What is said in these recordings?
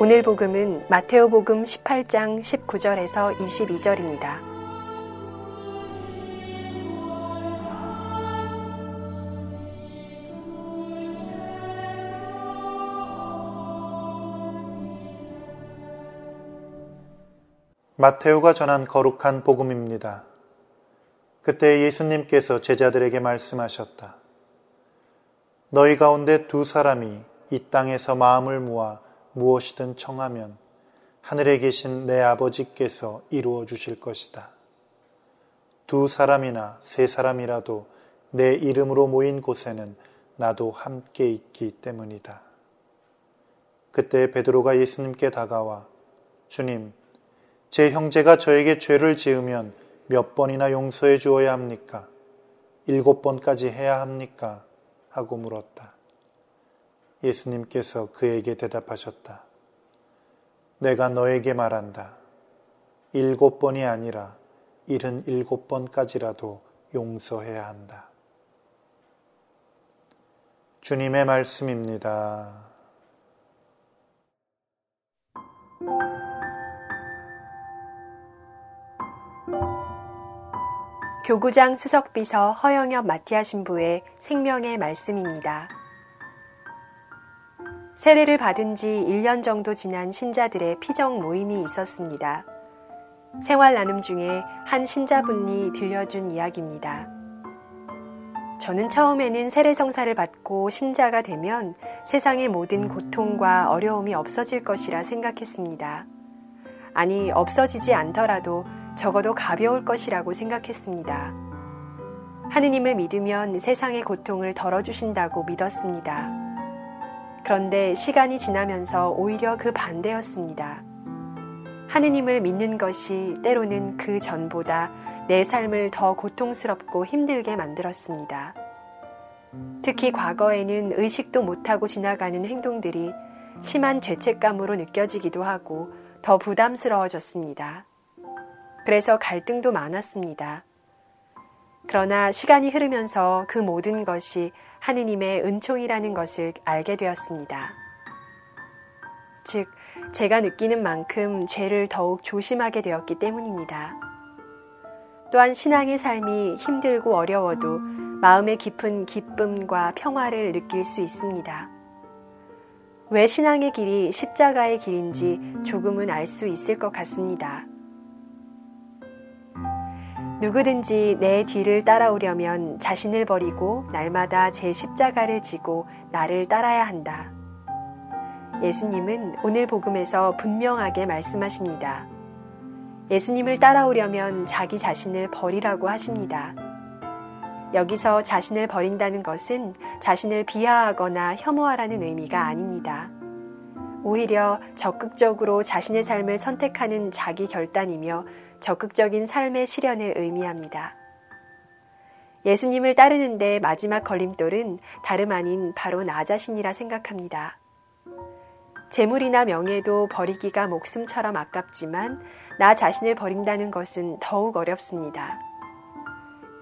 오늘 복음은 마테오 복음 18장 19절에서 22절입니다. 마테오가 전한 거룩한 복음입니다. 그때 예수님께서 제자들에게 말씀하셨다. 너희 가운데 두 사람이 이 땅에서 마음을 모아 무엇이든 청하면 하늘에 계신 내 아버지께서 이루어 주실 것이다. 두 사람이나 세 사람이라도 내 이름으로 모인 곳에는 나도 함께 있기 때문이다. 그때 베드로가 예수님께 다가와 주님, 제 형제가 저에게 죄를 지으면 몇 번이나 용서해 주어야 합니까? 일곱 번까지 해야 합니까? 하고 물었다. 예수님께서 그에게 대답하셨다. 내가 너에게 말한다. 일곱 번이 아니라 일흔 일곱 번까지라도 용서해야 한다. 주님의 말씀입니다. 교구장 수석비서 허영엽 마티아 신부의 생명의 말씀입니다. 세례를 받은 지 1년 정도 지난 신자들의 피정 모임이 있었습니다. 생활 나눔 중에 한 신자분이 들려준 이야기입니다. 저는 처음에는 세례성사를 받고 신자가 되면 세상의 모든 고통과 어려움이 없어질 것이라 생각했습니다. 아니, 없어지지 않더라도 적어도 가벼울 것이라고 생각했습니다. 하느님을 믿으면 세상의 고통을 덜어주신다고 믿었습니다. 그런데 시간이 지나면서 오히려 그 반대였습니다. 하느님을 믿는 것이 때로는 그 전보다 내 삶을 더 고통스럽고 힘들게 만들었습니다. 특히 과거에는 의식도 못하고 지나가는 행동들이 심한 죄책감으로 느껴지기도 하고 더 부담스러워졌습니다. 그래서 갈등도 많았습니다. 그러나 시간이 흐르면서 그 모든 것이 하느님의 은총이라는 것을 알게 되었습니다. 즉, 제가 느끼는 만큼 죄를 더욱 조심하게 되었기 때문입니다. 또한 신앙의 삶이 힘들고 어려워도 마음의 깊은 기쁨과 평화를 느낄 수 있습니다. 왜 신앙의 길이 십자가의 길인지 조금은 알 수 있을 것 같습니다. 누구든지 내 뒤를 따라오려면 자신을 버리고 날마다 제 십자가를 지고 나를 따라야 한다. 예수님은 오늘 복음에서 분명하게 말씀하십니다. 예수님을 따라오려면 자기 자신을 버리라고 하십니다. 여기서 자신을 버린다는 것은 자신을 비하하거나 혐오하라는 의미가 아닙니다. 오히려 적극적으로 자신의 삶을 선택하는 자기 결단이며 적극적인 삶의 실현을 의미합니다. 예수님을 따르는데 마지막 걸림돌은 다름 아닌 바로 나 자신이라 생각합니다. 재물이나 명예도 버리기가 목숨처럼 아깝지만 나 자신을 버린다는 것은 더욱 어렵습니다.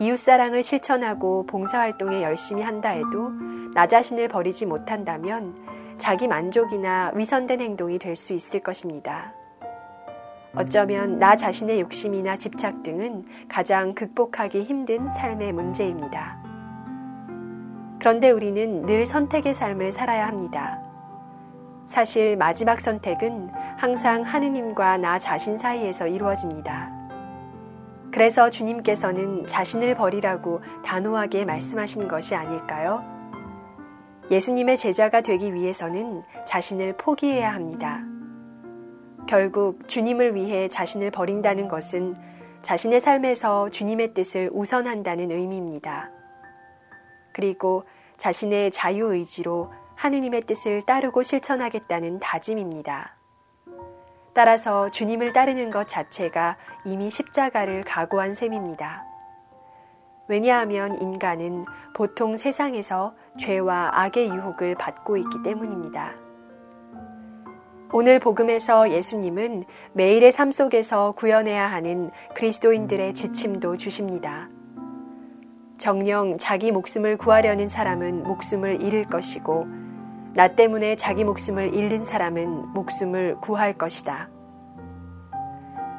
이웃사랑을 실천하고 봉사활동에 열심히 한다 해도 나 자신을 버리지 못한다면 자기 만족이나 위선된 행동이 될 수 있을 것입니다. 어쩌면 나 자신의 욕심이나 집착 등은 가장 극복하기 힘든 삶의 문제입니다. 그런데 우리는 늘 선택의 삶을 살아야 합니다. 사실 마지막 선택은 항상 하느님과 나 자신 사이에서 이루어집니다. 그래서 주님께서는 자신을 버리라고 단호하게 말씀하신 것이 아닐까요? 예수님의 제자가 되기 위해서는 자신을 포기해야 합니다. 결국 주님을 위해 자신을 버린다는 것은 자신의 삶에서 주님의 뜻을 우선한다는 의미입니다. 그리고 자신의 자유의지로 하느님의 뜻을 따르고 실천하겠다는 다짐입니다. 따라서 주님을 따르는 것 자체가 이미 십자가를 각오한 셈입니다. 왜냐하면 인간은 보통 세상에서 죄와 악의 유혹을 받고 있기 때문입니다. 오늘 복음에서 예수님은 매일의 삶 속에서 구현해야 하는 그리스도인들의 지침도 주십니다. 정령 자기 목숨을 구하려는 사람은 목숨을 잃을 것이고 나 때문에 자기 목숨을 잃는 사람은 목숨을 구할 것이다.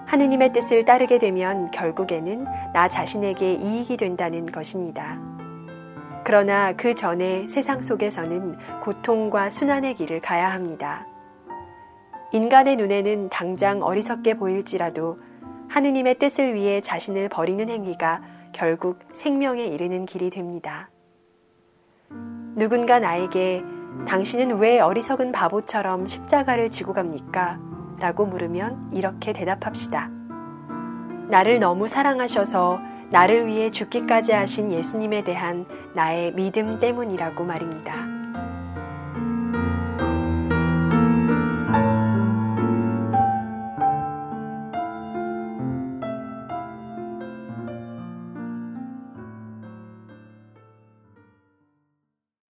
하느님의 뜻을 따르게 되면 결국에는 나 자신에게 이익이 된다는 것입니다. 그러나 그 전에 세상 속에서는 고통과 순환의 길을 가야 합니다. 인간의 눈에는 당장 어리석게 보일지라도 하느님의 뜻을 위해 자신을 버리는 행위가 결국 생명에 이르는 길이 됩니다. 누군가 나에게 당신은 왜 어리석은 바보처럼 십자가를 지고 갑니까? 라고 물으면 이렇게 대답합시다. 나를 너무 사랑하셔서 나를 위해 죽기까지 하신 예수님에 대한 나의 믿음 때문이라고 말입니다.